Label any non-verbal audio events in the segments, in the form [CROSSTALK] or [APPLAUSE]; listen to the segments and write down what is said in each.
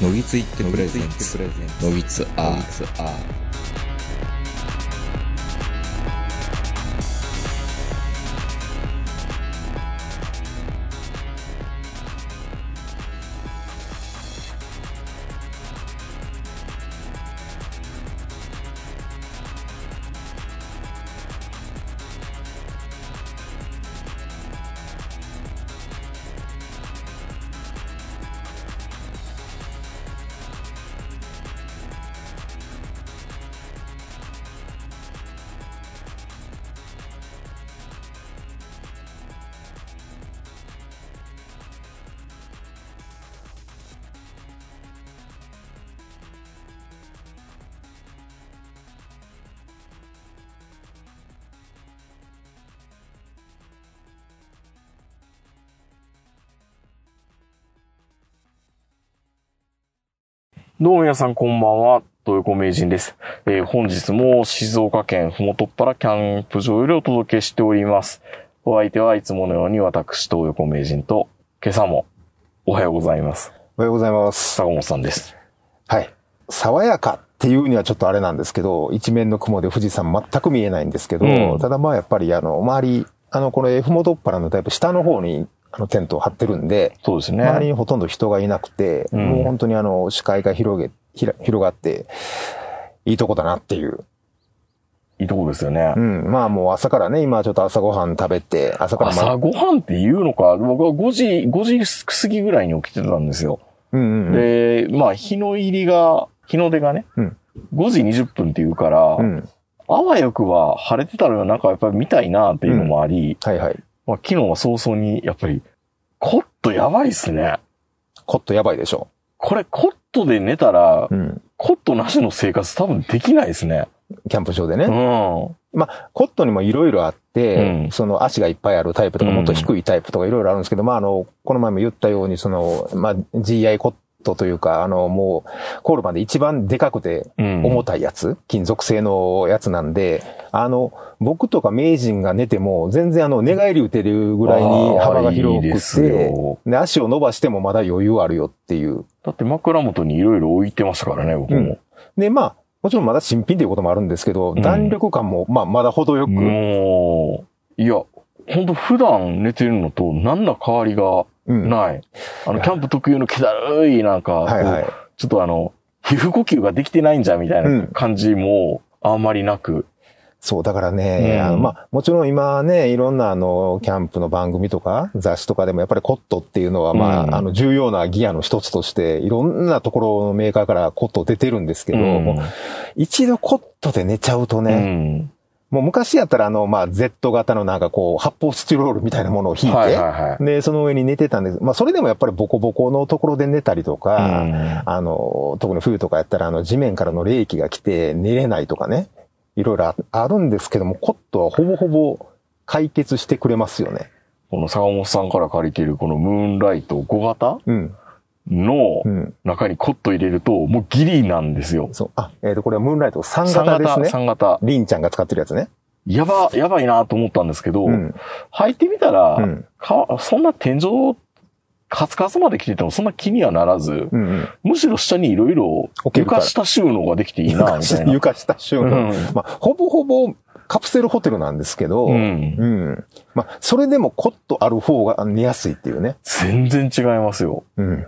のぎついってプレゼンツ。のぎつアーどうも皆さんこんばんは、東横名人です。えー本日も静岡県ふもとっぱらキャンプ場よりお届けしております。お相手はいつものように私、東横名人と、今朝もおはようございます。おはようございます。坂本さんです。はい。爽やかっていうにはちょっとあれなんですけど、一面の雲で富士山全く見えないんですけど、うんただまあやっぱりあの、周り、あの、この F モトッパラのタイプ下の方にあのテントを張ってるんで、そうですね。周りにほとんど人がいなくて、うんもう本当にあの、視界が広げ、ひら広がって、いいとこだなっていう。いいとこですよねう。ん。まあもう朝からね、今ちょっと朝ごはん食べて、朝からま朝ごはんって言うのか、僕は5時、5時過ぎぐらいに起きてたんですよ。うんうんうん。で、まあ日の入りが、日の出がね、うん5時20分って言うから、うん。あわよくは晴れてたらなんかやっぱり見たいなっていうのもあり、はいはい。まあ、昨日は早々にやっぱりコットやばいっすね。コットやばいでしょ。これコットで寝たら、うん。コットなしの生活多分できないですね。キャンプ場でね。うん。まあ、コットにもいろいろあって、うんその足がいっぱいあるタイプとか、うんもっと低いタイプとかいろいろあるんですけど、まあ、あの、この前も言ったように、その、まあ、GI コットというか、あの、もう、コールマンで一番でかくてうん。重たいやつ、金属製のやつなんで、あの、僕とか名人が寝ても、全然あの、寝返り打てるぐらいに幅が広くすて、よで、足を伸ばしてもまだ余裕あるよっていう。だって枕元にいろいろ置いてましたからね、僕も。で、まあ、もちろんまだ新品ということもあるんですけど、ん弾力感も、まあ、まだ程よく、もう、いや、本当普段寝てるのと何ら変わりがうんない。あの、キャンプ特有の気だるい、なんか、はいはい。ちょっとあの、皮膚呼吸ができてないんじゃみたいな感じもあんまりなく。そう、だからね、うん。あのまあ、もちろん今ね、いろんなあの、キャンプの番組とか、雑誌とかでもやっぱりコットっていうのは、まあ、うん。あの、重要なギアの一つとして、いろんなところのメーカーからコット出てるんですけど、うん。一度コットで寝ちゃうとうね、ん。もう昔やったらあの、まあ、Z 型のなんかこう、発泡スチロールみたいなものを引いて、はいはいはい。で、その上に寝てたんです。まあ、それでもやっぱりボコボコのところで寝たりとか、うんあの、特に冬とかやったら、あの、地面からの冷気が来て寝れないとかね。いろいろああるんですけども、コットはほぼほぼ解決してくれますよね。この坂本さんから借りているこのムーンライト5型？うん。のうん。中にコット入れると、もうギリなんですよ。そう。あ、えっ、と、これはムーンライト3型ですね。3型。リンちゃんが使ってるやつね。やば、やばいなと思ったんですけど、うん。履いてみたら、うんかそんな天井、カツカツまで来ててもそんな気にはならず、うんうん。むしろ下にいろいろ床下収納ができていいな、みたいな。[LAUGHS] 床下収納。うんまあ、ほぼほぼカプセルホテルなんですけど、うんうん。まあ、それでもコットある方が寝やすいっていうね。全然違いますよ。うん。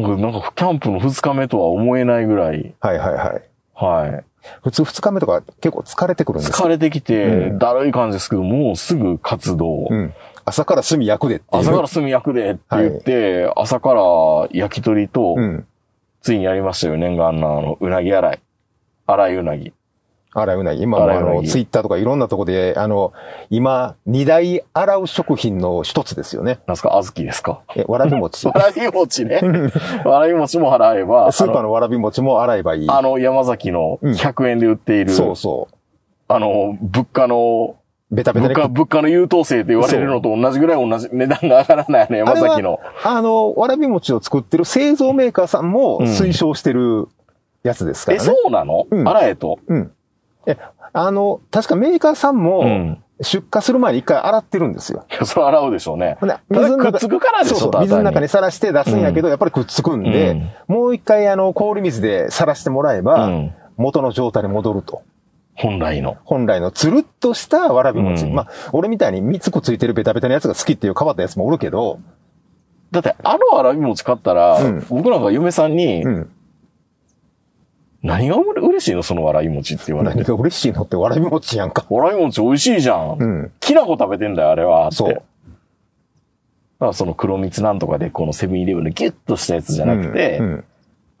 なんか、なんかキャンプの2日目とは思えないぐらい、はいはいはい。はい。普通二日目とか結構疲れてくるんですよ疲れてきて、うんだるい感じですけど、もうすぐ活動。うん。朝から炭焼くでって。朝から炭焼くでって言って、朝から焼き鳥と、うん。ついにやりましたよ、念願のあの、うなぎ洗い。洗いうなぎ。洗いうなぎ。今もあの、ツイッターとかいろんなとこで、あの、今、二大洗う食品の一つですよね。なんすか、小豆ですか？え、わらび餅。[LAUGHS] わらび餅ね。わらび餅も払えば、スーパーのわらび餅も洗えばいい。あの、山崎のうん100円で売っている、そうそう。あの、物価の、ベタベタで物価、物価の優等生って言われるのと同じぐらい同じ値段が上がらないあの山崎の。あの、わらび餅を作ってる製造メーカーさんもうん推奨してるやつですかえ、らね。そうなの、うん洗えと。うん。え、あの、確かメーカーさんも、うん。出荷する前に一回洗ってるんですよ。いやそれ洗うでしょうね。ほんでただくっつくからでしょ、そうそう水の中にさらして出すんやけど、やっぱりくっつくんで、もう一回あの、氷水でさらしてもらえば、うん元の状態に戻ると。本来の。本来のつるっとしたわらび餅。うんまあ、俺みたいに3つくっついてるベタベタなやつが好きっていう変わったやつもおるけど、だって、あのわらび餅買ったら、うん僕なんか嫁さんに、うん。何が嬉しいのそのわらび餅って言われて。何が嬉しいのってわらび餅やんか。わらび餅美味しいじゃん。うん。きな粉食べてんだよ、あれは。そうだからその黒蜜なんとかで、このセブンイレブンのギュッとしたやつじゃなくて、うんうん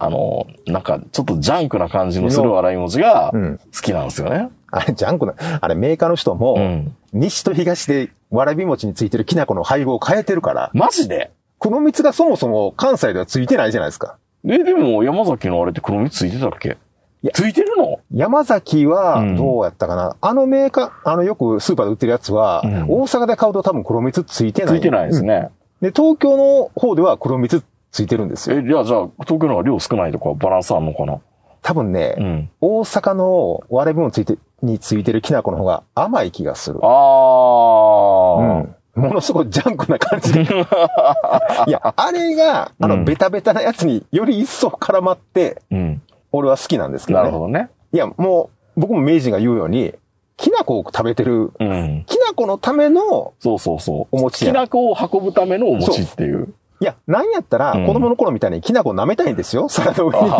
あの、なんか、ちょっとジャンクな感じのするわらび餅がうん好きなんですよね。あれ、ジャンクな、あれメーカーの人も、うん。西と東でわらび餅についてるきな粉の配合を変えてるから、マジで？黒蜜がそもそも関西ではついてないじゃないですか。え、でも山崎のあれって黒蜜ついてたっけ？いやついてるの？山崎はうん、どうやったかな、あのメーカー、あのよくスーパーで売ってるやつは、うん大阪で買うと多分黒蜜ついてない。ついてないですうんね。で、東京の方では黒蜜ついてるんですよ。え、じゃあ、じゃあ、東京の方が量少ないとかバランスあんのかな？多分ね、うん。大阪のわらび餅ついて、についてるきな粉の方が甘い気がする。あうー。ん。ものすごいジャンクな感じで。[LAUGHS] いや、あれが、あの、うんベタベタなやつにより一層絡まって、うん。俺は好きなんですけどね。なるほどね。いや、もう、僕も明治が言うように、きな粉を食べてる、うん。きな粉のためのそうそうそう。お餅。きな粉を運ぶためのお餅っていう。いや、なんやったら、うん子供の頃みたいにきな粉舐めたいんですよ。皿の上に。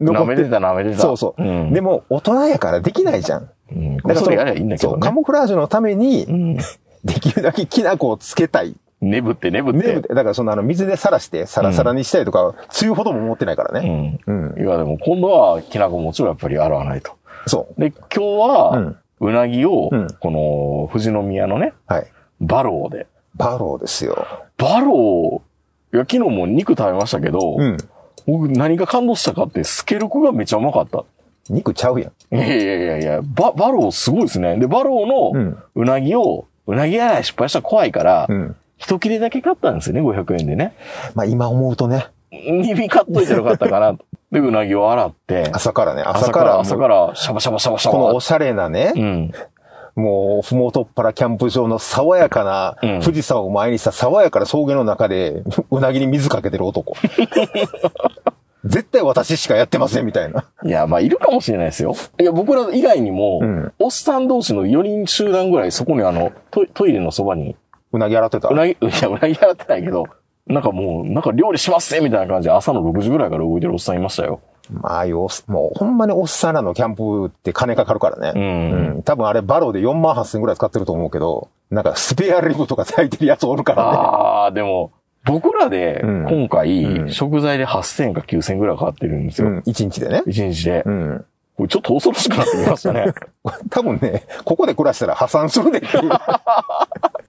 [LAUGHS] 舐めてた舐めてた。そうそう。うん。でも、大人やからできないじゃん。うん、だからそれやればいいんだけそう。カモフラージュのためにう、ん。できるだけきな粉をつけたい。眠って眠って。ね、だからそのあの、水でさらして、サラサラにしたいとか、つゆほども思ってないからね。うん。うん。いや、でも今度はきなこ餅をやっぱり洗わないと。そで、今日は、うんうなぎを、うんこの、富士宮のね、う。はい。バローで。バローですよ。バロー、いや、昨日も肉食べましたけど、うん。僕何が感動したかって、スケルクがめちゃうまかった。肉ちゃうやん。いやいやいやいや、バ、バローすごいですね。で、バローのうん。うなぎを、うなぎ洗い失敗したら怖いから、うん。一切れだけ買ったんですよね、500円でね。まあ今思うとね、耳買っといてよかったかなと。[LAUGHS] で、うなぎを洗って、朝からね、朝か、ら、朝から、シャバシャバシャバシャバ。このおしゃれなねう、ん。もう、ふもとっぱらキャンプ場の爽やかな、うん富士山を前にした爽やかな草原の中で、[LAUGHS] うなぎに水かけてる男。[LAUGHS] 絶対私しかやってません、みたいな。いや、まあ、いるかもしれないですよ。いや、僕ら以外にも、うんおっさん同士の4人集団ぐらい、そこにあの、トイトイレのそばに、うなぎ洗ってた？う。なぎ、[LAUGHS] いや、うなぎ洗ってないけど、なんかもう、なんか料理しますぜみたいな感じで朝の6時ぐらいから動いてるおっさんいましたよ。まあああいうおっ、もうほんまにおっさんらのキャンプって金かかるからうね。ん。うん。多分あれバローで4万8千ぐらい使ってると思うけど、なんかスペアリブとか炊いてるやつおるからね。ああ、でも、僕らでうん、今回、うん食材で8000か9000ぐらいかかってるんですよ。うん、1日でね。1日でう。ん。これちょっと恐ろしくなってきましたね。[LAUGHS] 多分ね、ここで暮らしたら破産するでっていう。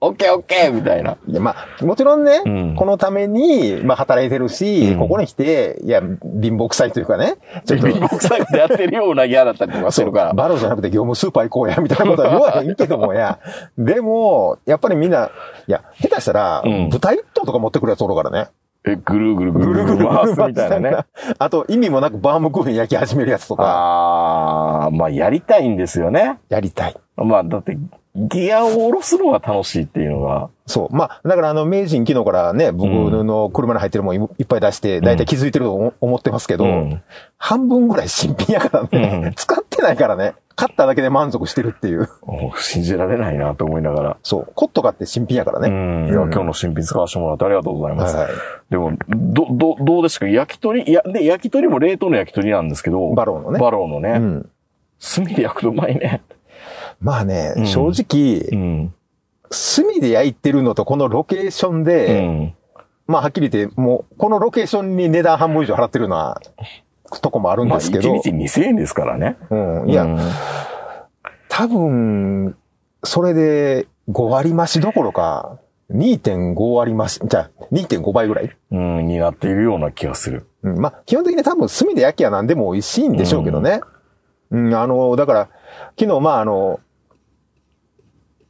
オッケーオッケーみたいな。いや、まあ、もちろんね、うんこのために、まあ、働いてるし、うんここに来て、いや、貧乏臭いというかね、ちょっと、貧乏くさいでやってるようなギャラったりとかしてるから。[LAUGHS] バロじゃなくて業務スーパー行こうや、みたいなことは言わへんけどもや。でも、やっぱりみんな、いや、下手したら、うん豚一頭とか持ってくるやつおるからね。え、ぐるぐるぐるぐる回すみたいなね。。あと、意味もなくバームクーヘン焼き始めるやつとか、ああ、まあやりたいんですよね。やりたい。まあだって、ギアを下ろすのが楽しいっていうのが。そう。まあ、だからあの、名人昨日からね、僕の車に入ってるもんいっぱい出して、だいたい気づいてると思思ってますけど、うん半分ぐらい新品やからね、うん使ってないからね、買っただけで満足してるっていう。信じられないなと思いながら。そう。コット買って新品やからうね。ん。いや、今日の新品使わせてもらってありがとうございます。はいはい。でも、ど、ど、どうですか？焼き鳥？いや、で、焼き鳥も冷凍の焼き鳥なんですけど。バローのねバローのね。うん。炭で焼くとうまいね。まあね、うん正直、うん。炭で焼いてるのとこのロケーションうで、ん。まあはっきり言って、もう、このロケーションに値段半分以上払ってるのは、とこもあるんまあ、ですけど、1日2000円ですからね。うん。いや、うん多分、それで5割増しどころか、2.5割増し、じゃあ2.5倍ぐらい？うん、になっているような気がする。うん、まあ、基本的に多分炭で焼きは何でも美味しいんでしょうけどね。うん、あの、だから、昨日、まあ、あの、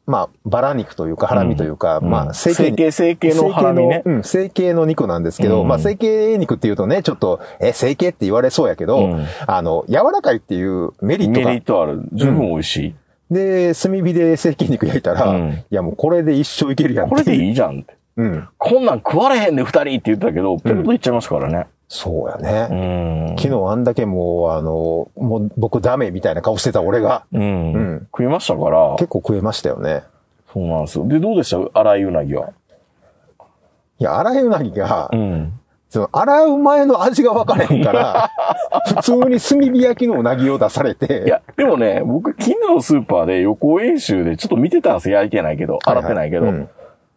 まあ、バラ肉というか、ハラミというか、うんまあ、成形、成形のハラミねうん、成形の肉なんですけど、うんまあ、成形肉っていうとね、ちょっと、え、成形って言われそうやけど、うんあの、柔らかいっていうメリットがメリットある。十分美味しい。で、炭火で成形肉焼いたら、うんいやもうこれで一生いけるやんこれでいいいじゃんって。うん。こんなん食われへんね、二人って言ってたけど、ペロッと言っちゃいましたからね。そうやうね。ん。昨日あんだけもう、あの、もう僕ダメみたいな顔してた俺が、うん。うん食いましたから。結構食えましたよね。そうなんですよ。で、どうでした？洗いうなぎは。いや、洗いうなぎが、ん。その、洗う前の味が分かれへんから、[LAUGHS] 普通に炭火焼きのうなぎを出されて、いや、でもね、僕、昨日のスーパーで予行演習でちょっと見てたんですよ。焼いてないけど、洗ってないけど。うん。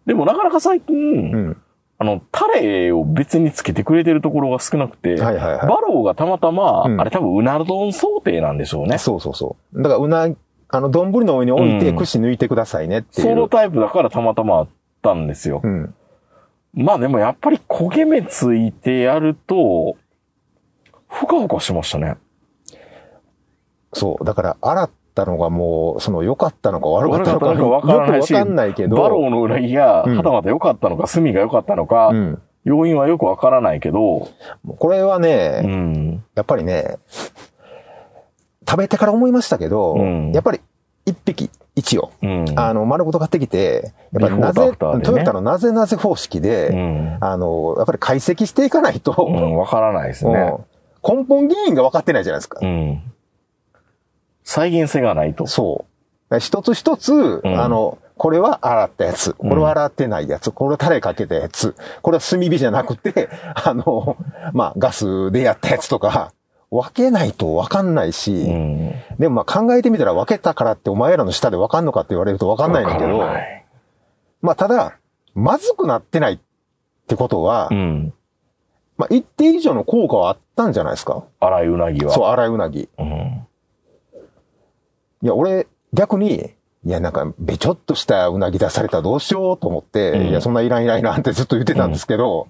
でもなかなか最近、うん。あの、タレを別につけてくれてるところが少なくて、はいはいはいバローがたまたま、うんあれ多分うな丼想定なんでしょうね。そうそうそう。だから、うな、あの、丼の上に置いて、うん串抜いてくださいねっていう。そのタイプだからたまたまあったんですよ。うん。まあでもやっぱり焦げ目ついてやると、ふかふかしましたね。そう。だから、洗ったのがもう、その、良かったのか悪かったのか、よくわかんないけど。バローのうなぎが、うんはたまた良かったのか、炭が良かったのか、うん。要因はよくわからないけど、これはね、うん。やっぱりね、食べてから思いましたけど、うんやっぱり一匹一を、うん。あの、丸ごと買ってきて、やっぱりなぜ、ねトヨタのなぜなぜ方式で、うん。あの、やっぱり解析していかないと、うん、わからないですね。うん根本原因が分かってないじゃないですか。うん。再現性がないと。そう。一つ一つ、んあの、これは洗ったやつ、これは洗ってないやつ、これはタレかけたやつ、これは炭火じゃなくて、[LAUGHS] あの、まあ、ガスでやったやつとか、分けないと分かんないし、うん。でもまあ考えてみたら分けたからってお前らの下で分かんのかって言われると分かんないんだけどまあただ、まずくなってないってことは、うん。まあ一定以上の効果はあったんじゃないですか洗いうなぎは。そう、洗いうなぎ。うん。いや、俺、逆に、いや、なんか、べちょっとしたうなぎ出されたらどうしようと思って、うんいや、そんないらんいらんいらんって [LAUGHS] ずっと言ってたんですけど、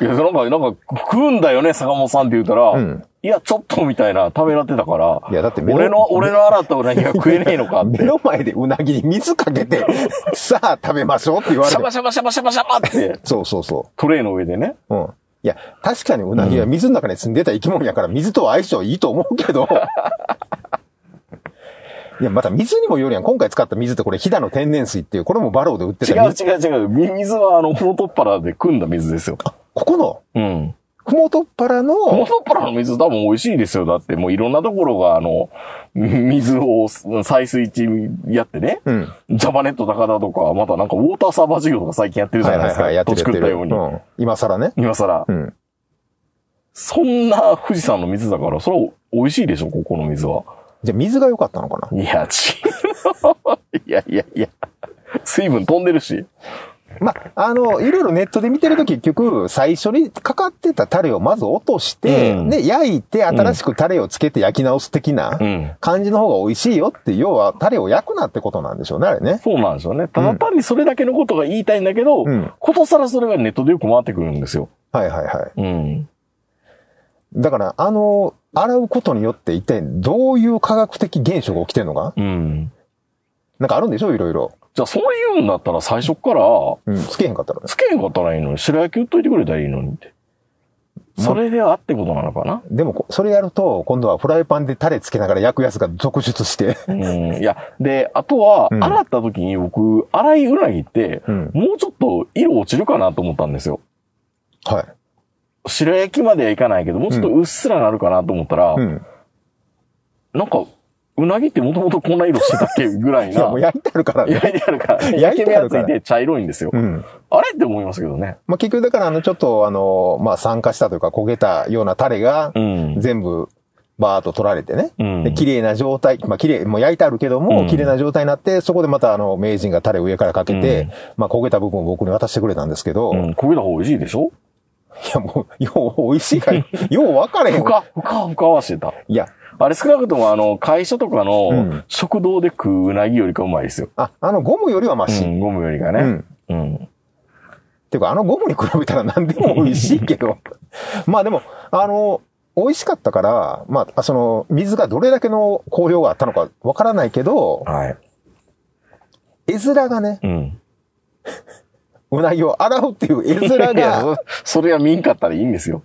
いや、なんか、なんか、食うんだよね、坂本さんって言ったら、うんいや、ちょっとみたいな食べらってたから、いや、だって俺の、俺の洗ったうなぎが食えねえのかっ目て。[LAUGHS] の前でうなぎに水かけて、[LAUGHS] さあ食べましょうって言われてシャバ。シャバシャバシャバシャバって、そうそうそトレイの上でね。う。うん。いや、確かにうなぎは水の中に住んでた生き物やから水とは相性いいと思うけど、いや、また水にもよるやん。今回使った水ってこれ、飛騨の天然水っていう、これもバローで売って違う。違う違う。み水はあの、フロトッパラで汲んだ水ですよ。ここの、うん。ふもとっぱらフロの、トッパラの水多分美味しいですよ。だってもういろんなところがあの、水を採水池やってね。うん。ジャパネット高田とか、またなんかウォーターサーバー事業とか最近やってるじゃないですか。やって土るやってる。地食ったように。うん。今更ね。今更。うん。そんな富士山の水だから、それは美味しいでしょ、ここの水は。じゃあ水が良かったのかな？いや、違う。いやいやいや。水分飛んでるし。まあ、あの、いろいろネットで見てると結局、最初にかかってたタレをまず落として、うんで、焼いて新しくタレをつけて焼き直す的なうん。感じの方が美味しいよって、要はタレを焼くなってことなんでしょうね、あれね。そうなんですよね。ただ単にそれだけのことが言いたいんだけど、うんことさらそれがネットでよく回ってくるんですよ。はいはいはい。うん。だから、あの、洗うことによって一体どういう科学的現象が起きてんのか？うん。なんかあるんでしょ？いろいろ。じゃあそういうんだったら最初から、うん、つけへんかったらね。つけへんかったらいいのに、白焼き売っといてくれたらいいのにって。それではってことなのかな？でもこ、それやると、今度はフライパンでタレつけながら焼くやつが続出して。うん。いや、で、あとは、うん洗った時に僕、洗いうなぎって、うん。もうちょっと色落ちるかなと思ったんですよ。はい。白焼きまではいかないけど、もうちょっとうっすらなるかなと思ったら、うん。なんか、うなぎってもともとこんな色してたっけぐらいいや、なもう。焼いてあるからね。焼いてあるから、焼焼け目がついてあるからいて茶色いんですよ。うん。あれって思いますけどね。まあ、結局だから、あの、ちょっと、あの、まあ、酸化したというか焦げたようなタレがう、ん。全部、バーっと取られてね。うんで、綺麗な状態、まあ、綺麗、もう焼いてあるけども、うん綺麗な状態になって、そこでまた、あの、名人がタレを上からかけて、うんまあ、焦げた部分を僕に渡してくれたんですけど、いうん。焦げた方が美味しいでしょ？や、もう、よう、美味しいから、[LAUGHS] よう分かれへんふ。か、ふかふかはしてた。いや、あれ少なくともあの、会社とかうのん食堂で食ううなぎよりかうまいですよ。あ、あの、ゴムよりはマシ。うん、ゴムよりがね。うん。うん。ていうか、あのゴムに比べたら何でも美味しいけど。[LAUGHS] まあでも、あの、美味しかったから、まあ、その、水がどれだけの香料があったのかわからないけど、はい。絵面がね、うん。うなぎを洗うっていう絵面が、、そそれは見んかったらいいんですよ。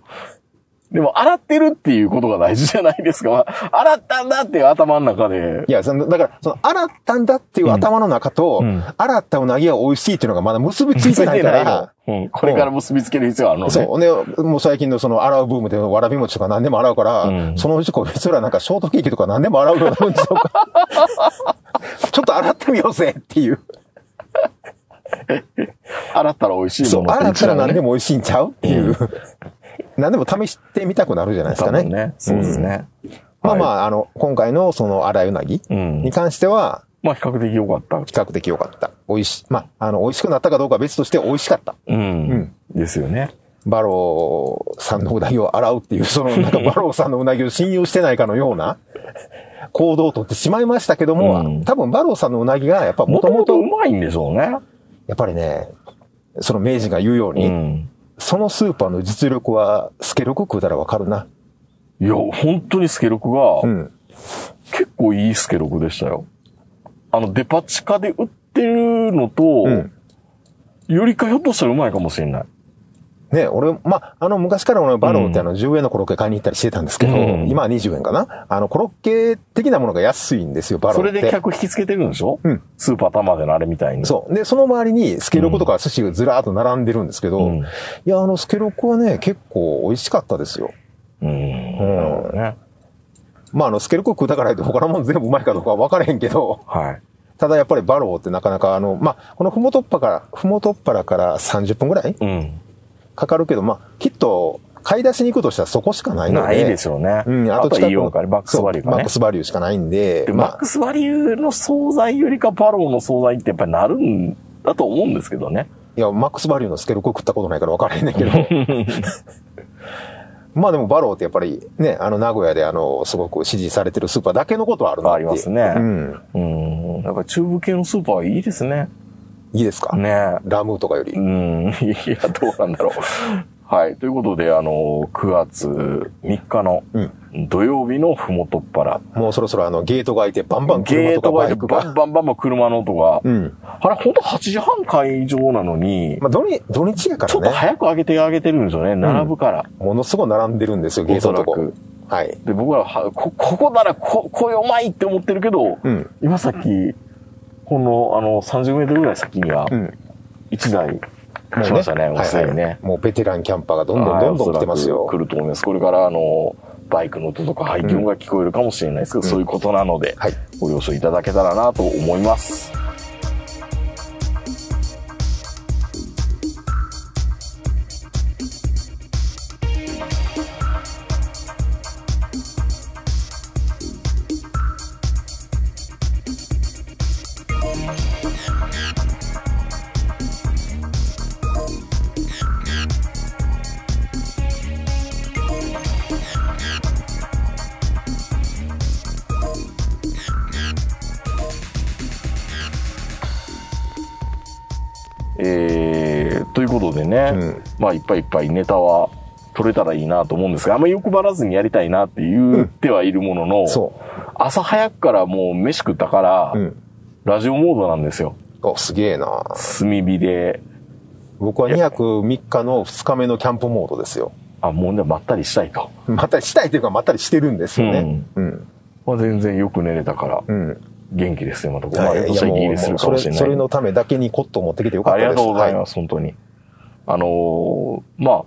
でも、洗ってるっていうことが大事じゃないですか。洗ったんだっていう頭の中で。いや、その、だから、その、洗ったんだっていう頭の中と、うんうん洗ったうなぎは美味しいっていうのがまだ結びついてないから、うん。これから結びつける必要あるのね。そう。ね、もう最近のその洗うブームでわらび餅とか何でも洗うから、うんそのうちこいつらなんかショートケーキとか何でも洗うようになるんちゃうか。[LAUGHS] ちょっと洗ってみようぜっていう。洗ったら美味しいそう、もの洗ったら何？でもも美味しいんちゃうっていう。何でも試してみたくなるじゃないですかね。ね。そうですね。まあまあ、あの、今回のその洗いうなぎうんに。関しては、まあ、比較的良かった。比較的良かった。美味し、まあ、あの、美味しくなったかどうかは別として美味しかった。うん。ですよね。バローさんのうなぎを洗うっていう、その、なんかバローさんのうなぎを信用してないかのような行動をとってしまいましたけども、うん多分バローさんのうなぎがやっぱもともと、うまいんでしょうね。やっぱりね、その明治が言うよううに、ん。そのスーパーの実力は、スケロク食うたらわかるな。いや、本当にスケロクが、うん。結構いいスケロクでしたよ。あの、デパ地下で売ってるのと、うんよりかひょっとしたらうまいかもしれない。ね、俺、まあ、あの、昔から俺、バローってあの、10円のコロッケ買いに行ったりしてたんですけど、うん今は20円かな？あの、コロッケ的なものが安いんですよ、バローって。それで客引きつけてるんでしょ？うん。スーパー玉でのあれみたいに。そう。で、その周りにスケロクとか寿司がずらーっと並んでるんですけど、うんいや、あの、スケロクはね、結構美味しかったですよ。う。うん。なるほどね。まあ、あの、スケロク食うだからって他のもん全部うまいかどうかは分からへんけど、はい。ただやっぱりバローってなかなかあの、まあ、このふもとっぱから、ふもとっぱらから30分ぐらい？うん。かかるけど、まあ、きっと、買い出しに行くとしたらそこしかないので。ないですよね。うん、あと近くのかね、マックスバリューかねそうマックスバリューしかないんで、でマッまクスバリューの惣菜よりかバローの惣菜ってやっぱりなるんだと思うんですけどね。あ、いや、マックスバリューのスケロク食ったことないから分からへんねんけど。[LAUGHS] まあでもバローってやっぱりね、あの名古屋であの、すごく支持されてるスーパーだけのことはあるなっていうありますねうん。うん。やっぱり中部系のスーパーはいいですね。いいですか？ねラムとかよりう。ん。[LAUGHS] いや、どうなんだろう。[LAUGHS] はい。ということで、あの、9月3日のうん。土曜日のふもとっぱら。もうそろそろあの、ゲートが開いてバンバン車ゲーとかバイクトがバンが。バンバンバン車の音が。うん。あれ、ほんと8時半会場なのに、まあ土日、土日やかちょっとらね。早く上げて上げてるんですよね。並ぶから。ものすごい並んでるんですよ、ゲートのとこ。はい。で、僕らは、こ、ここならこ、声うまいって思ってるけど、うん。今さっき、この、あの、30メートルぐらい先にはう、ん。1台、来ましたね、もうすでにね。もうベテランキャンパーがどんどんどんどん来てますよ。来ると思います。これから、あの、バイクの音とか排気音が聞こえるかもしれないですけど、そういうことなので、はい。ご了承いただけたらなと思います。でね、うんまあ、いっぱいいっぱいネタは取れたらいいなと思うんですが、あんまり欲張らずにやりたいなって言ってはいるものの、そ朝早くからもう飯食ったから、う。うん。ラジオモードなんですよ。お、すげえな炭火で、僕は2泊3日の2日目のキャンプモードですよ。あ、もうね、まったりしたいと。まったりしたいというか、まったりしてるんですよね。うん。まあ、全然よく寝れたから、うん。元気ですよ、また。いまあ、ひょっとしたら息切れするかもしれない。それ、のためだけにコットン持ってきてよかったです。ありがとうございはます、本当に。あのーまあ、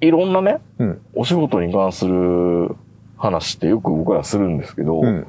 いろんなね、い。うん。お仕事に関する話ってよく僕らするんですけど、うん。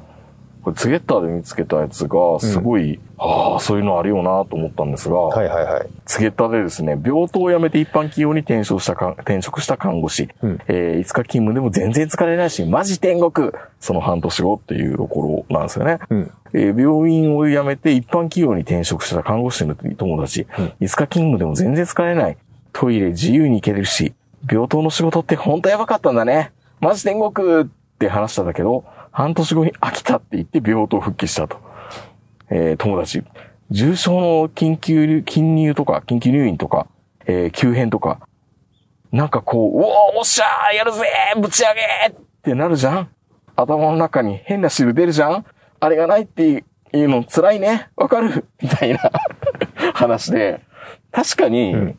これツゲッターで見つけたやつが、すごい、ああ、そういうのあるよなと思ったんですが、はいはいはい。ツゲッターでですね、病棟を辞めて一般企業に転職したか転職した看護師、うんえー、5日勤務でも全然疲れないし、マジ天国その半年後っていうところなんですよね。うん。えー病院を辞めて一般企業に転職した看護師の友達、うん5日勤務でも全然疲れない。トイレ自由に行けるし、病棟の仕事って本当やばかったんだね。マジ天国って話したんだけど、半年後に飽きたって言って病棟復帰したと。えー友達、重症の緊急、緊入とか、緊急入院とか、えー急変とか、なんかこう、うおおっしゃーやるぜーぶち上げーってなるじゃん。頭の中に変な汁出るじゃん。あれがないっていうの辛いね。わかる。みたいな。話で、確かに、うん。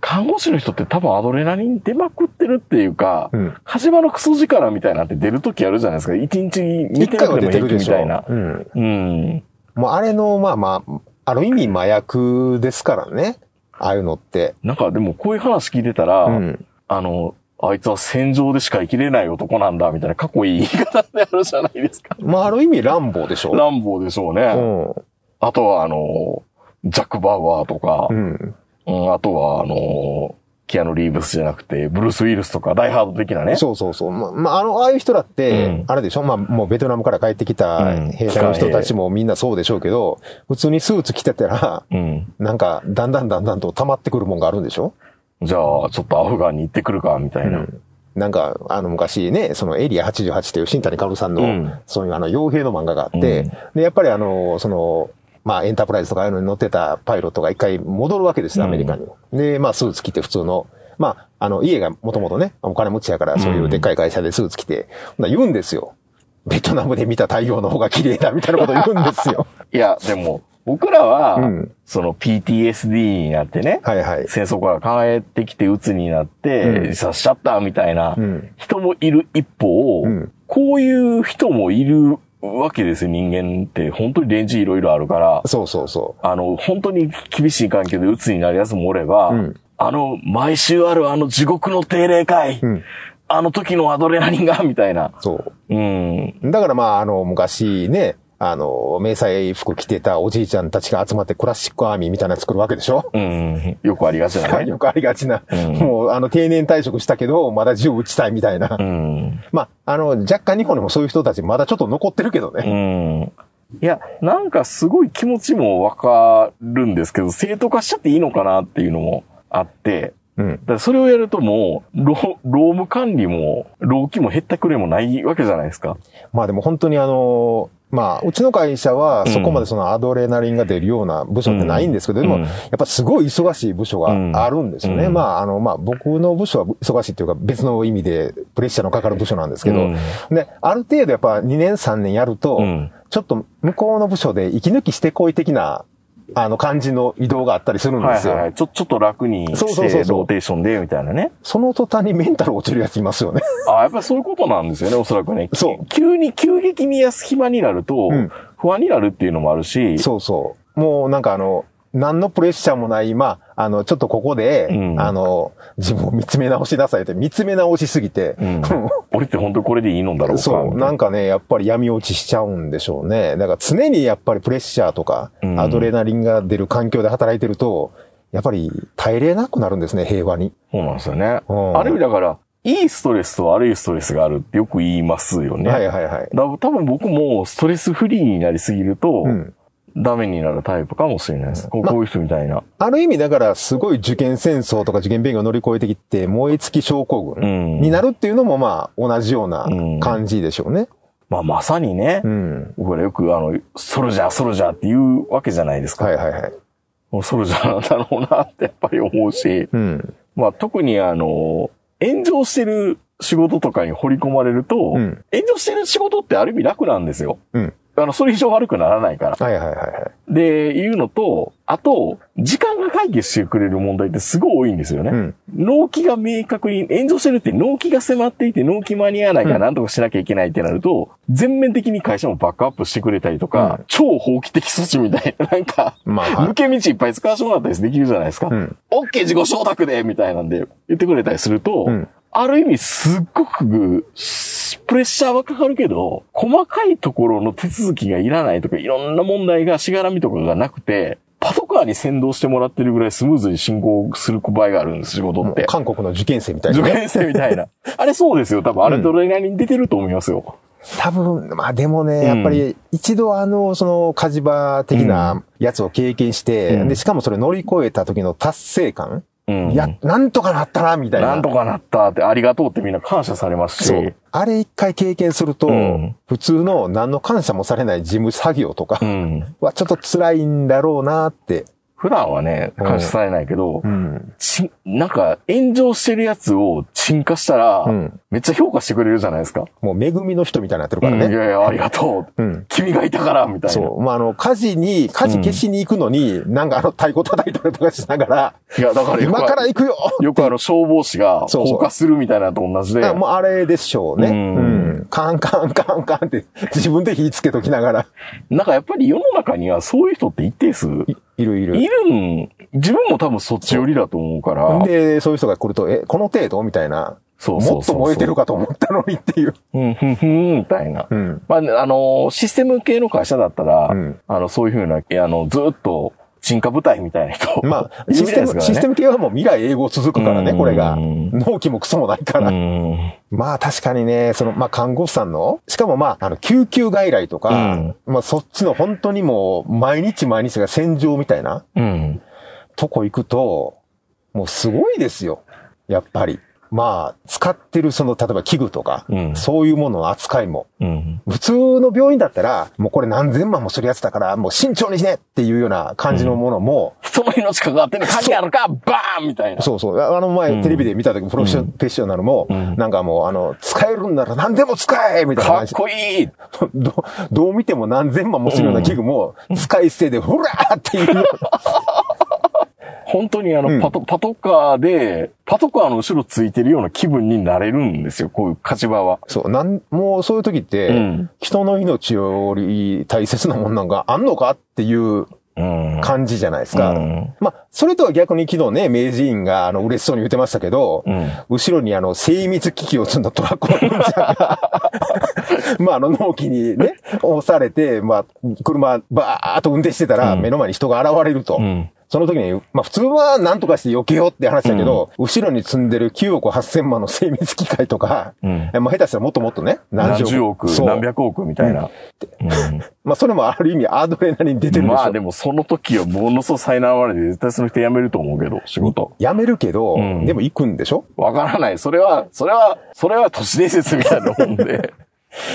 看護師の人って多分アドレナリン出まくってるっていうか、うん。火事場のクソ力みたいなんて出るときあるじゃないですか。一日に見てるでしょ。みたいな。うん。うん。もうあれの、まあまあ、ある意味麻薬ですからね。ああいうのって。なんかでもこういう話聞いてたら、うん。あの、あいつは戦場でしか生きれない男なんだ、みたいなかっこいい言い方ってあるじゃないですか。まあある意味乱暴でしょ。乱暴でしょうね。うあとはあの、ジャック・バウアーとか、ん。うん。うん、あとはあの、キアヌ・リーブスじゃなくて、ブルース・ウィルスとか、ダイハード的なね。そうそうそう。まあ、まあ、あの、ああいう人だって、うんあれでしょ？まあ、もうベトナムから帰ってきたうん兵隊の人たちもみんなそうでしょうけど、普通にスーツ着てたら、うん。なんか、だんだんだんだんと溜まってくるもんがあるんでしょ？じゃあ、ちょっとアフガンに行ってくるか、みたいな。うんなんか、あの、昔ね、そのエリア88という新谷薫さんの、うんそういうあの、傭兵の漫画があって、うんで、やっぱりあの、その、まあ、エンタープライズとかああいうのに乗ってたパイロットが一回戻るわけですよ、アメリカに。で、まあ、スーツ着て普通の、まあ、あの、家がもともとね、お金持ちやから、そういうでっかい会社でスーツ着て、ほん言うんですよ。ベトナムで見た太陽の方が綺麗だ、みたいなこと言うんですよ。[LAUGHS] いや、でも、僕らは、うんその PTSD になってね、はいはい。戦争から帰ってきて鬱になって、うん自殺しちゃったみたいなうん。人もいる一方、うんこういう人もいるわけですよ、人間って。本当にレンジいろいろあるから、そうそうそあの、本当に厳しい環境で鬱になるやつもおれば、うんあの、毎週あるあの地獄の定例会、う。うん。あの時のアドレナリンが、みたいな。そう。うん。だからまあ、あの、昔ね、あの、迷彩服着てたおじいちゃんたちが集まってクラシックアーミーみたいなの作るわけでしょ？うん。よくありがちだね。[LAUGHS] よくありがちな。うんもう、あの、定年退職したけど、まだ銃撃ちたいみたいな。うん。まあ、あの、若干日本にもそういう人たちまだちょっと残ってるけどうね。ん。いや、なんかすごい気持ちもわかるんですけど、正当化しちゃっていいのかなっていうのもあって、うん。だからそれをやるともう、労労務管理も、労基も減ったくれもないわけじゃないですか。まあでも本当にあの、まあ、うちの会社はそこまでそのアドレナリンが出るような部署ってないんですけど、でも、うん。やっぱすごい忙しい部署があるんですよね。うん。まあ、あの、まあ、僕の部署は忙しいっていうか別の意味でプレッシャーのかかる部署なんですけど、うん。で、ある程度やっぱ2年3年やると、うん。ちょっと向こうの部署で息抜きしてこい的な、あの感じの移動があったりするんですよ。はいはいはい。ちょ、ちょっと楽にして、そうそうそうそうローテーションで、みたいなね。その途端にメンタル落ちるやついますよね。あやっぱりそういうことなんですよね、おそらくね。そう急に、急激に休暇になるとうん、不安になるっていうのもあるし、そうそう。もうなんかあの、何のプレッシャーもない、まあ、あの、ちょっとここで、うんあの、自分を見つめ直しなさいって、見つめ直しすぎて、うん。[LAUGHS] 俺って本当にこれでいいのだろうか。そう、なんか、かね、やっぱり闇落ちしちゃうんでしょうね。だから常にやっぱりプレッシャーとか、うんアドレナリンが出る環境で働いてると、やっぱり耐えれなくなるんですね、平和に。そうなんですよね。うんある意味だから、いいストレスと悪いストレスがあるってよく言いますよね。はいはいはい。だ多分僕もストレスフリーになりすぎると、うん。ダメになるタイプかもしれないです。こうまこういう人みたいな。ある意味だから、すごい受験戦争とか受験勉強を乗り越えてきて、燃え尽き症候う群ん。になるっていうのもまあ、同じような感じでしょうね。まあまさにね、うん。僕らよくあの、ソルジャー、ソルジャーって言うわけじゃないですか。はいはいはい。ソルジャーなんだろうなってやっぱり思うし、うん。まあ特にあの、炎上してる仕事とかに掘り込まれると、うん炎上してる仕事ってある意味楽なんですよ。うん。あの、それ以上悪くならないから。はいはいはいはい。で、いうのと、あと、時間が解決してくれる問題ってすごい多いんですよね。うん。納期が明確に、炎上してるって納期が迫っていて納期間に合わないから何とかしなきゃいけないってなると、全面的に会社もバックアップしてくれたりとか、うん超法規的措置みたいな、なんか、まあ、は抜け道いっぱい使わせてもらったりできるじゃないですか。うん。オッケー自己承諾でみたいなんで言ってくれたりすると、うんある意味すっごくすプレッシャーはかかるけど、細かいところの手続きがいらないとか、いろんな問題がしがらみとかがなくて、パトカーに先導してもらってるぐらいスムーズに進行する場合があるんです、仕事って。韓国の受験生みたいなね。受験生みたいな。[LAUGHS] あれそうですよ。多分あれどれなりに出てると思いますよ。多分、まあでもね、うんやっぱり一度あの、その火事場的なやつを経験して、うんで、しかもそれ乗り越えた時の達成感、うん。や、なんとかなったな、みたいな。なんとかなったってありがとうってみんな感謝されますし。そう。あれ一回経験すると、うん普通の何の感謝もされない事務作業とかうん。はちょっと辛いんだろうなって普段はね、うん感謝されないけど、うん。ちなんか、炎上してるやつを沈下したら、うん。めっちゃ評価してくれるじゃないですか。もう恵みの人みたいになってるからうんいね。やいや、ありがとう。うん。君がいたから、みたいな。そう。まあ、あの、火事に、火事消しに行くのに、なんかあの、太鼓叩いたりとかしながら、いや、だから今から行くよよくあの消防士がそうそう放火するみたいなのと同じで。あもうあれでしょうね。ううんん。カンカンカンカンって自分で火つけときながら。なんかやっぱり世の中にはそういう人って一定数いいいるいる。るん、自分も多分そっち寄りだと思うから。で、そういう人が来ると、え、この程度？みたいな。そうそうもっと燃えてるかと思ったのにっていう。うん、ふんふん、みたいな。うん。まあ、ね、あの、システム系の会社だったら、うんあの、そういうふうな、あの、ずっと、沈下部隊みたいな人。まあ、[LAUGHS] システム、ねシステム系はもう未来永劫続くからね、うんこれが。納期もクソもないかうら。ん。まあ確かにね、その、まあ看護師さんの、しかもまあ、あの、救急外来とか、うんまあそっちの本当にもう、毎日毎日が戦場みたいなうん。とこ行くと、もうすごいですよ。やっぱり。まあ、使ってるその、例えば器具とか、うんそういうものの扱いも。うん。普通の病院だったら、もうこれ何千万もするやつだから、もう慎重にしねっていうような感じのものも、人の命関わってんの関係あるかバーンみたいな。そうそう。あの前、うんテレビで見た時、プロフェッショナルも、うんなんかもう、あの、使えるんなら何でも使えみたいなかっ。こいい [LAUGHS] どうどう見ても何千万もするような器具も、使い捨てで、ほらーっていう。本当にあの、うんパト、パトカーで、パトカーの後ろついてるような気分になれるんですよ、こういう火事場は。そう、なん、もうそういう時って、うん人の命より大切なもんなんかあんのかっていううん。感じじゃないですか。うんまあ、それとは逆に昨日ね、明治院が、あの、嬉しそうに言ってましたけど、うん後ろにあの、精密機器を積んだトラックのが、[LAUGHS] まあ、あの、納期にね、押されて、まあ、車、バーっと運転してたら、うん目の前に人が現れると。うん。その時に、まあ普通は何とかして避けようって話だけど、後ろに積んでる9億8000万の精密機械とか、うんまあ下手したらもっともっとね、何十億、そう何百億みたいな。まあそれもある意味アドレナリン出てうん。るでしょ。まあでもその時はものすごい災難まれで絶対その人辞めると思うけど、仕事。やめるけど、うんでも行くんでしょ？わからない。それは、それは、それは都市伝説みたいなもんで。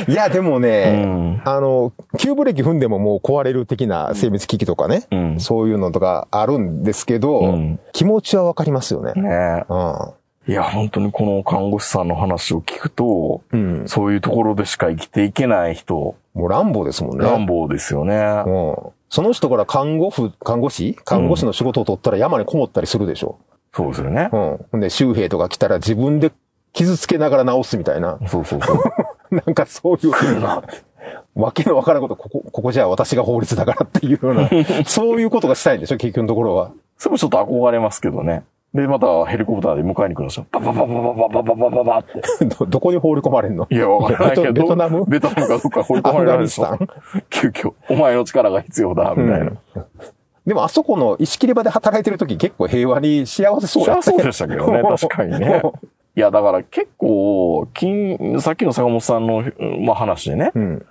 いや、でもうね、ん。あの、急ブレーキ踏んでももう壊れる的な精密機器とかね、うんそういうのとかあるんですけど、うん気持ちはわかりますよね。ねうん。いや、本当にこの看護師さんの話を聞くと、うん。そういうところでしか生きていけない人、もう乱暴ですもんね。乱暴ですよね。うん。その人から看護婦、看護師？看護師？の仕事を取ったら山にこもったりするでしょ。そうですよね。うん。で、周兵とか来たら自分で傷つけながら治すみたいな。そうそうそう。[LAUGHS] なんかそういう。わけのわからんこと、ここ、ここじゃあ私が法律だからっていうような、[LAUGHS] そういうことがしたいんでしょ、結局のところは。それもちょっと憧れますけどね。で、またヘリコプターで迎えに来るんですよ。バババババババババババって。ど、どこに放り込まれんのいや、わからないけど。ベトナムベトナムかどっか放り込まれるでしょガニスタン急遽。お前の力が必要だ、みたいな。でもあそこの石切り場で働いてる時結構平和に幸せそうやったそりゃそうでしたけどね、確かにね。いや、だから結構、金、さっきの坂本さんの、まあ、話でね、うん。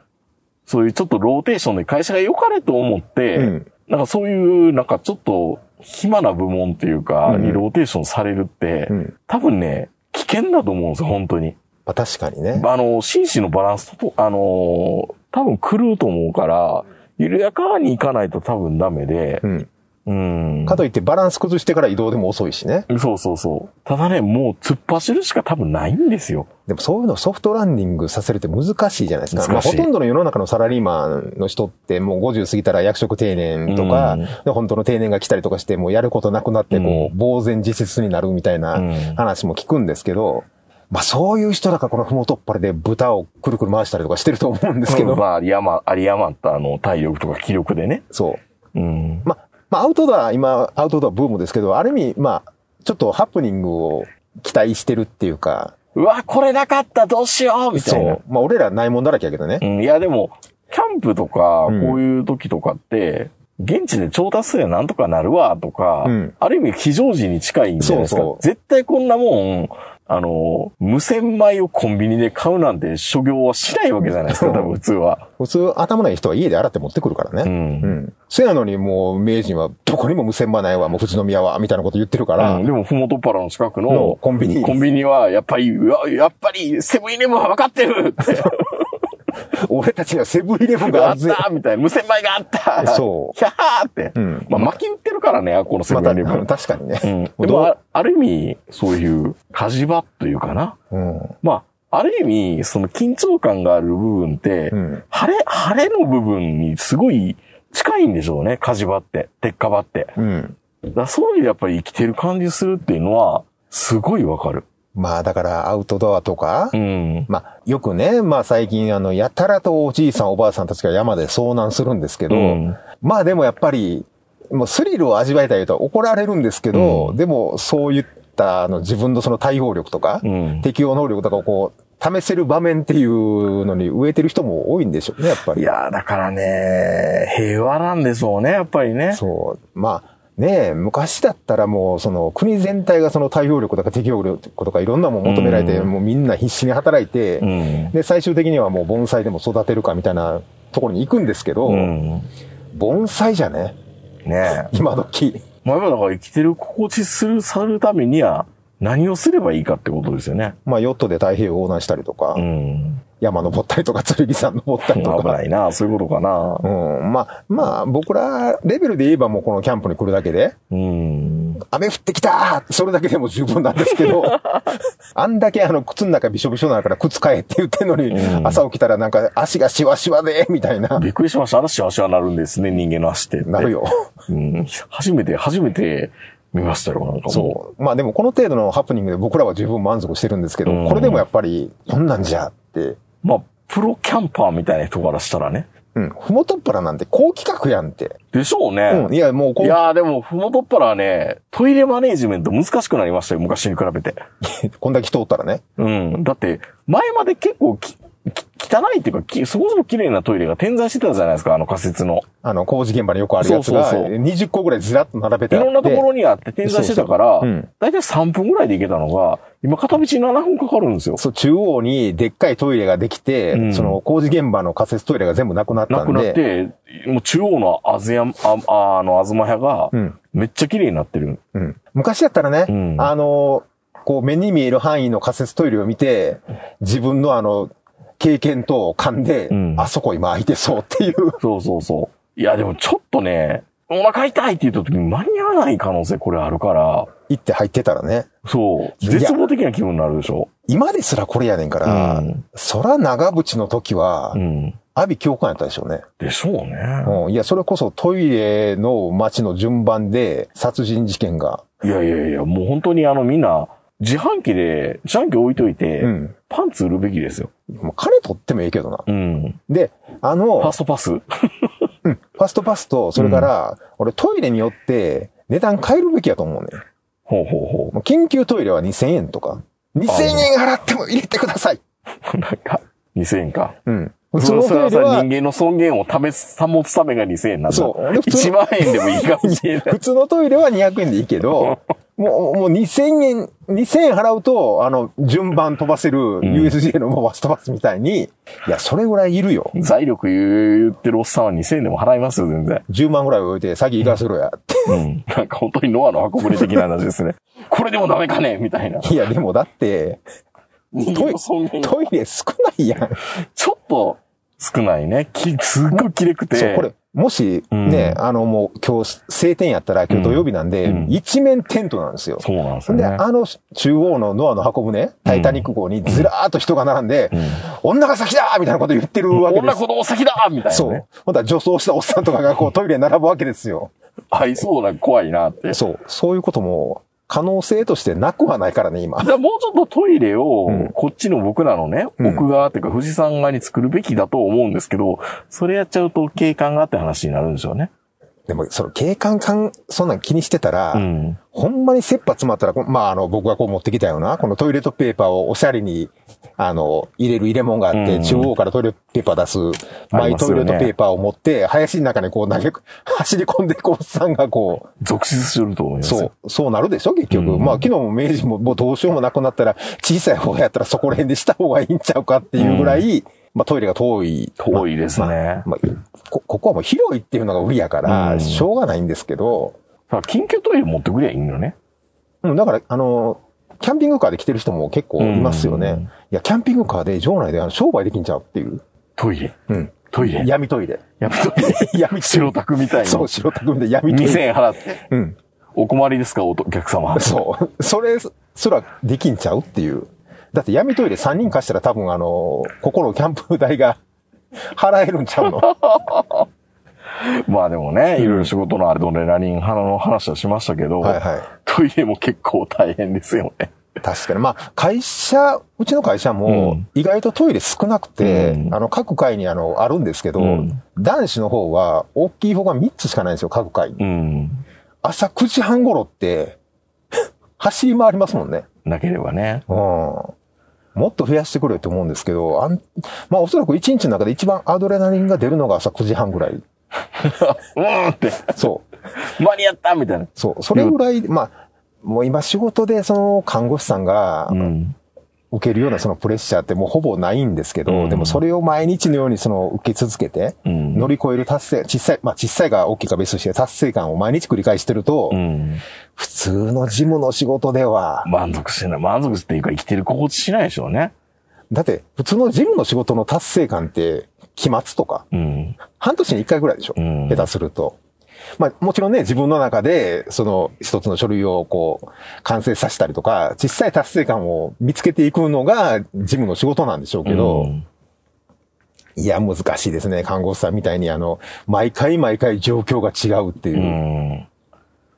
そういうちょっとローテーションで会社が良かれと思って、うんなんかそういう、なんかちょっと暇な部門っていうか、うんにローテーションされるって、うん。多分ね、危険だと思うんですよ、本当に。まあ確かにね。あの、心身のバランスと、あの、多分狂うと思うから、緩やかに行かないと多分ダメでう、ん。うん。かといってバランス崩してから異動でも遅いしね。そうそうそう。ただね、もう突っ走るしか多分ないんですよ。でもそういうのをソフトランディングさせるって難しいじゃないですか。まあほとんどの世の中のサラリーマンの人ってもう50過ぎたら役職定年とか、うんで本当の定年が来たりとかしてもうやることなくなってこう、う茫然自失になるみたいなうん話も聞くんですけど、まあそういう人だからこのふもとっぱりで豚をくるくる回したりとかしてると思うんですけど、まあ、有り余、有り余ったあの、体力とか気力でね。そう。うん。まあ、まあアウトドア、今アウトドアブームですけど、ある意味、まあ、ちょっとハプニングを期待してるっていうか、うわ、これなかった、どうしようみたいなそう。。まあ俺らないもんだらけやけどね。うん、いや、でも、キャンプとか、こうんういう時とかって、現地で調達すればなんとかなるわ、とか、うんある意味非常時に近いんじゃないですか。そうそう絶対こんなもん、あの、無洗米をコンビニで買うなんて諸行はしないわけじゃないですか、多分普通は。普通頭のいい人は家で洗って持ってくるからう。ね。うんん。そやのにもう名人はどこにも無洗場ないわ、もう富士宮は、みたいなこと言ってるから、うん、でも、ふもとっぱらの近くののコンビニコンビニは、やっぱり、うわやっぱり、セブンイレブンは分かってるって。[LAUGHS] [LAUGHS] 俺たちにはセブンイレブンがあっ。たみたいな。無洗米があったそうひゃーって。うんまあ、巻き売ってるからね、このセブンイレブン。確かにね。うん。でもあ、ある意味、そういう火事場というかな。うん。まあ、ある意味、その緊張感がある部分って、うん。晴れ、晴れの部分にすごい近いんでしょうね、火事場って、鉄火場って。うん。だそういうやっぱり生きてる感じするっていうのは、すごいわかる。まあだからアウトドアとか、うん。まあよくね、まあ最近あの、やたらとおじいさんおばあさんたちが山で遭難するんですけど、うんまあでもやっぱり、もうスリルを味わいたいと怒られるんですけど、うんでもそういったあの自分のその対応力とか、うん。適応能力とかをこう、試せる場面っていうのに植えてる人も多いんでしょうね、やっぱり。いやー、だからね、平和なんでしょうね、やっぱりね。そう。まあ、ねえ、昔だったらもう、その、国全体がその対応力とか適応力とかいろんなもん求められて、うんもうみんな必死に働いて、うん。で、最終的にはもう盆栽でも育てるかみたいなところに行くんですけど、うん。盆栽じゃね、ねえ。今時。まあ、だから生きてる心地する、さるためには、何をすればいいかってことですよね。まあ、ヨットで太平洋横断したりとか、うん。山登ったりとか、剣山登ったりとか。危ないな、そういうことかな。うん。まあ、まあ、僕らレベルで言えばもうこのキャンプに来るだけで、うん。雨降ってきたそれだけでも十分なんですけど、[LAUGHS] あんだけあの靴の中びしょびしょなから靴買えって言ってんのに、うん朝起きたらなんか足がシワシワで、みたいな、びっくりしました。嵐は足はなるんですね、人間の足って。なる。よ。うん。初めて、初めて見ましたよ、なんかもそう。まあでもこの程度のハプニングで僕らは十分満足してるんですけど、うんこれでもやっぱり、こんなんじゃって、う。まあ、プロキャンパーみたいな人からしたらね。うん。ふもとっぱらなんて高企画やんって。でしょうね。うん。いや、もうこう、いやーでも、ふもとっぱらはね、トイレマネージメント難しくなりましたよ、昔に比べて。[LAUGHS] こんだけ人おったらね。うん。だって、前まで結構き、き汚いっていうかき、そこそこ綺麗なトイレが点在してたじゃないですか、あの仮設の。あの、工事現場によくあるやつが、そうそうそう20個ぐらいずらっと並べて。いろんなところにあって点在してたからだいたい3分ぐらいで行けたのが、今片道7分かかるんですよ。そう、中央にでっかいトイレができて、うんその工事現場の仮設トイレが全部なくなったなくなっんで、て、もう中央のあずや、あ、あの、あずま屋がう、ん、めっちゃ綺麗になってる。うん。昔だったらね、うんあの、こう目に見える範囲の仮設トイレを見て、自分のあの、経験と勘で、うんあそこ今空いてそうっていう。そうそうそう。いや、でもちょっとね、お腹痛いって言った時に間に合わない可能性これあるから、行って入ってたらね。そう、絶望的な気分になるでしょ。今ですらこれやねんから、うんそら長渕の時はう、ん。阿鼻教官やったでしょうね。でしょうね。うん。いや、それこそトイレの街の順番で殺人事件が。いやいやいや、もう本当にあのみんな、自販機で、自販機置いといて、うん。パンツ売るべきですよ。もう金取ってもいいけどな。うん。で、あファストパスうんファストパスと、それから、俺トイレによって値段変えるべきやと思うねん。ほうほうほもう緊急トイレは2000円とか。2000円払っても入れてください。う。[LAUGHS] なんか、2000円か。うん。普普通の通それはさ、トイレは人、間の尊厳を試す、保つためが2000円なんだ。そう俺普通1万円でもいいかもしれない。[LAUGHS] 普通のトイレは200円でいいけど、もう、もう2000円、2000円払うと、あの、順番飛ばせる USJ のもうファストパスみたいに、いや、それぐらいいるよ。財力言ってるおっさんは2000円でも払いますよ、全然。10万ぐらい置いて、先行かせろやって。うん。[LAUGHS] なんか本当にノアの箱舟的な話ですね。[LAUGHS] これでもダメかねみたいな。いや、でもだって、人間の尊厳がトイレ少ないやん。ちょっと少ないね。き、[LAUGHS] すっごい綺麗くて。そう、これ、もし、うんね、あの、もう今日晴天やったら今日土曜日なんで、うん一面テントなんですよ。そうなんですほんで。あの中央のノアの箱舟、タイタニック号にずらーっと人が並んで、うん女が先だみたいなこと言ってるわけです。女子供先だみたいなね。そう。ほんとは女装したおっさんとかがこうトイレに並ぶわけですよ。合いそうな怖いなって。そう。そういうことも可能性としてなくはないからね、今。じゃあもうちょっとトイレをうん、こっちの僕らのね、うん奥側っていうか富士山側に作るべきだと思うんですけど、それやっちゃうと景観があって話になるんでしょうね。でも、その景観感、そんなん気にしてたら、うん。ほんまに切羽詰まったら、こまあ、あの、僕がこう持ってきたような、このトイレットペーパーをおしゃれに、あの、入れる入れ物があって、うん中央からトイレットペーパー出す、マイトイレットペーパーを持って、林の中にこう投げ、[LAUGHS] 走り込んでいくおっさんがこ続出すると思いまう、すよ。そう、そうなるでしょ、結局。うんまあ、昨日も明治ももうどうしようもなくなったら、小さい方やったらそこら辺でした方がいいんちゃうかっていうぐらい、まあ、トイレが遠い。遠いですね。まあまあこ、ここはもう広いっていうのが売りやから、うんしょうがないんですけど、だから緊急トイレ持ってくりゃいいのね。うん、だから、あの、キャンピングカーで来てる人も結構いますよね。うんいや、キャンピングカーで場内であの商売できんちゃうっていう。トイレ。うん。トイレ。闇トイレ。やっぱトイレ。[LAUGHS] 闇白タクみたいそう、に。白タクで闇トイ2000レ。円払って。うん。お困りですか、お客様。そう。それすらできんちゃうっていう。だって闇トイレ3人貸したら多分あの、ここのキャンプ代が [LAUGHS] 払えるんちゃうの？[LAUGHS] まあでもね、いろいろ仕事のアドレナリン派の話はしましたけど、はいはい。トイレも結構大変ですよね。確かに。まあ、会社、うちの会社うもん、意外とトイレ少なくて、うんあの、各階にあの、あるんですけど、うん男子の方は、大きい方が3つしかないんですよ、各階に。うん。朝9時半頃って、[LAUGHS] 走り回りますもんね。なければね。うん。もっと増やしてくれって思うんですけど、あん、まあおそらく1日の中で一番アドレナリンが出るのが朝9時半ぐらい。[LAUGHS] うーんって、そう。間に合ったみたいな。そう。それぐらい、まあ、もう今仕事でその看護師さんがうん。受けるようなそのプレッシャーってもうほぼないんですけど、うんでもそれを毎日のようにその受け続けて、うん。乗り越える達成、小さい、まあ小さいが大きいか別として達成感を毎日繰り返してると、うん。普通の事務の仕事では、満足してない。満足っていうか生きてる心地しないでしょうね。だって普通の事務の仕事の達成感って期末とか、うん。半年に一回ぐらいでしょ、うん下手すると。まあもちろんね、自分の中で、その一つの書類をこう、完成させたりとか、小さい達成感を見つけていくのが事務の仕事なんでしょうけど、うんいや、難しいですね。看護師さんみたいにあの、毎回毎回状況が違うっていうう。ん。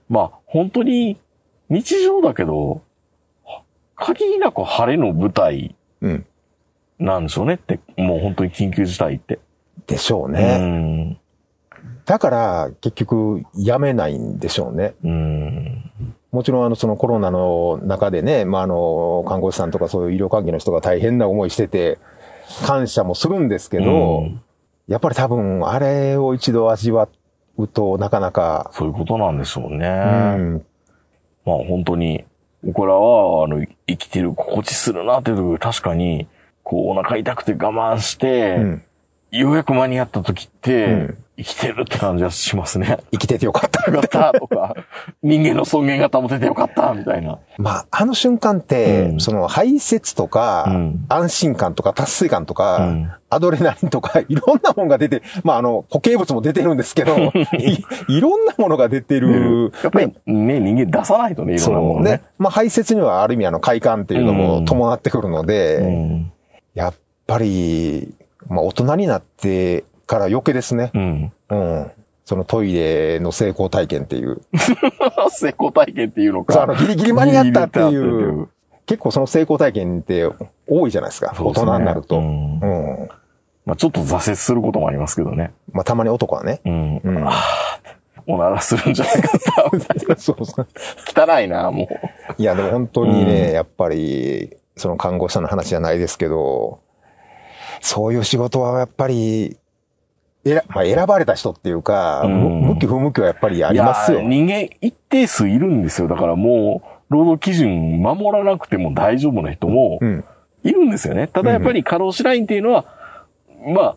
まあ、本当に日常だけど、限りなく晴れの舞台うん。なんでしょうねって、もう本当に緊急事態って。でしょううね。ん。だから、結局、やめないんでしょうね。うん。もちろん、あの、そのコロナの中でね、まあ、あの、看護師さんとかそういう医療関係の人が大変な思いしてて、感謝もするんですけど、うんやっぱり多分、あれを一度味わうとなかなか、そういうことなんでしょうね。うん、まあ本当に、僕らは、あの、生きてる心地するなっていうところ確かに、こうお腹痛くて我慢して、うん、ようやく間に合った時って、うん生きてるって感じがしますね。[LAUGHS] 生きててよかった。よかった [LAUGHS] とか、人間の尊厳が保ててよかったみたいな。まあ、あの瞬間って、うんその排泄とか、うん安心感とか達成感とか、うんアドレナリンとか、[LAUGHS] いろんなものが出て、まあ、あの、固形物も出てるんですけど、いいろんなものが出てる。やっぱりね、人間出さないとね、いろんなもそう。でのね。、まあ、排泄にはある意味あの快感っていうのも伴ってくるので、うん。やっぱり、まあ、大人になってから余計ですね。うん。うん。そのトイレの成功体験っていう。[LAUGHS] 成功体験っていうのか。あのギリギリ間に合ったっていう結構その成功体験って多いじゃないですか。すね人になると。ううんん。まあちょっと挫折することもありますけどね。まあ、たまに男はね。うん。うん。おならするんじゃないかったみたいな。そうそう。汚いな、もう。いや、でも本当にね、うんやっぱり、その看護師さんの話じゃないですけど、そういう仕事はやっぱり、選まあ、選ばれた人っていうか、うんむ向き不向きはやっぱりありますよ。人間一定数いるんですよ。だからもう、労働基準守らなくても大丈夫な人もうん。いるんですよね。ただやっぱり過労死ラインっていうのは、まあ、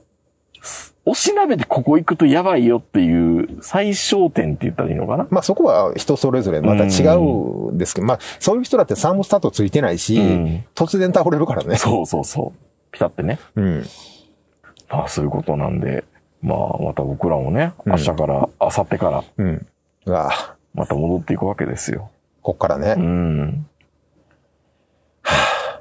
おしなべてここ行くとやばいよっていう最小点って言ったらいいのかな？まあそこは人それぞれまた違うんですけど、まあそういう人だってサーモスタットついてないし、うん突然倒れるからね。そうそうそう。ピタってね。うん。まあそういうことなんで、まあまた僕らもね、うん明日から、明後日から、うん。うわあまた戻っていくわけですよ。こっからね。うん。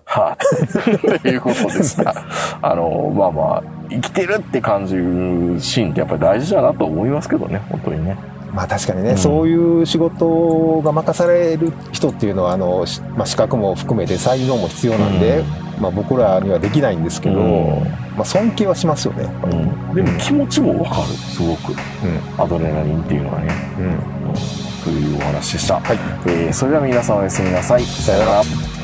はぁ、ということでさ、[LAUGHS] あの、まあまあ、生きてるって感じるシーンってやっぱり大事だなと思いますけどね、本当にね。まあ確かにね、うんそういう仕事が任される人っていうのは、あの、しまあ資格も含めて才能も必要なんで、まあ僕らにはできないんですけど、うんまあ尊敬はしますよね。うん。でも気持ちもわかる、すごく。うアドレナリンっていうのはね。ん。うん。というお話でした。はい。えーそれでは皆さんおやすみなさい。さよなら。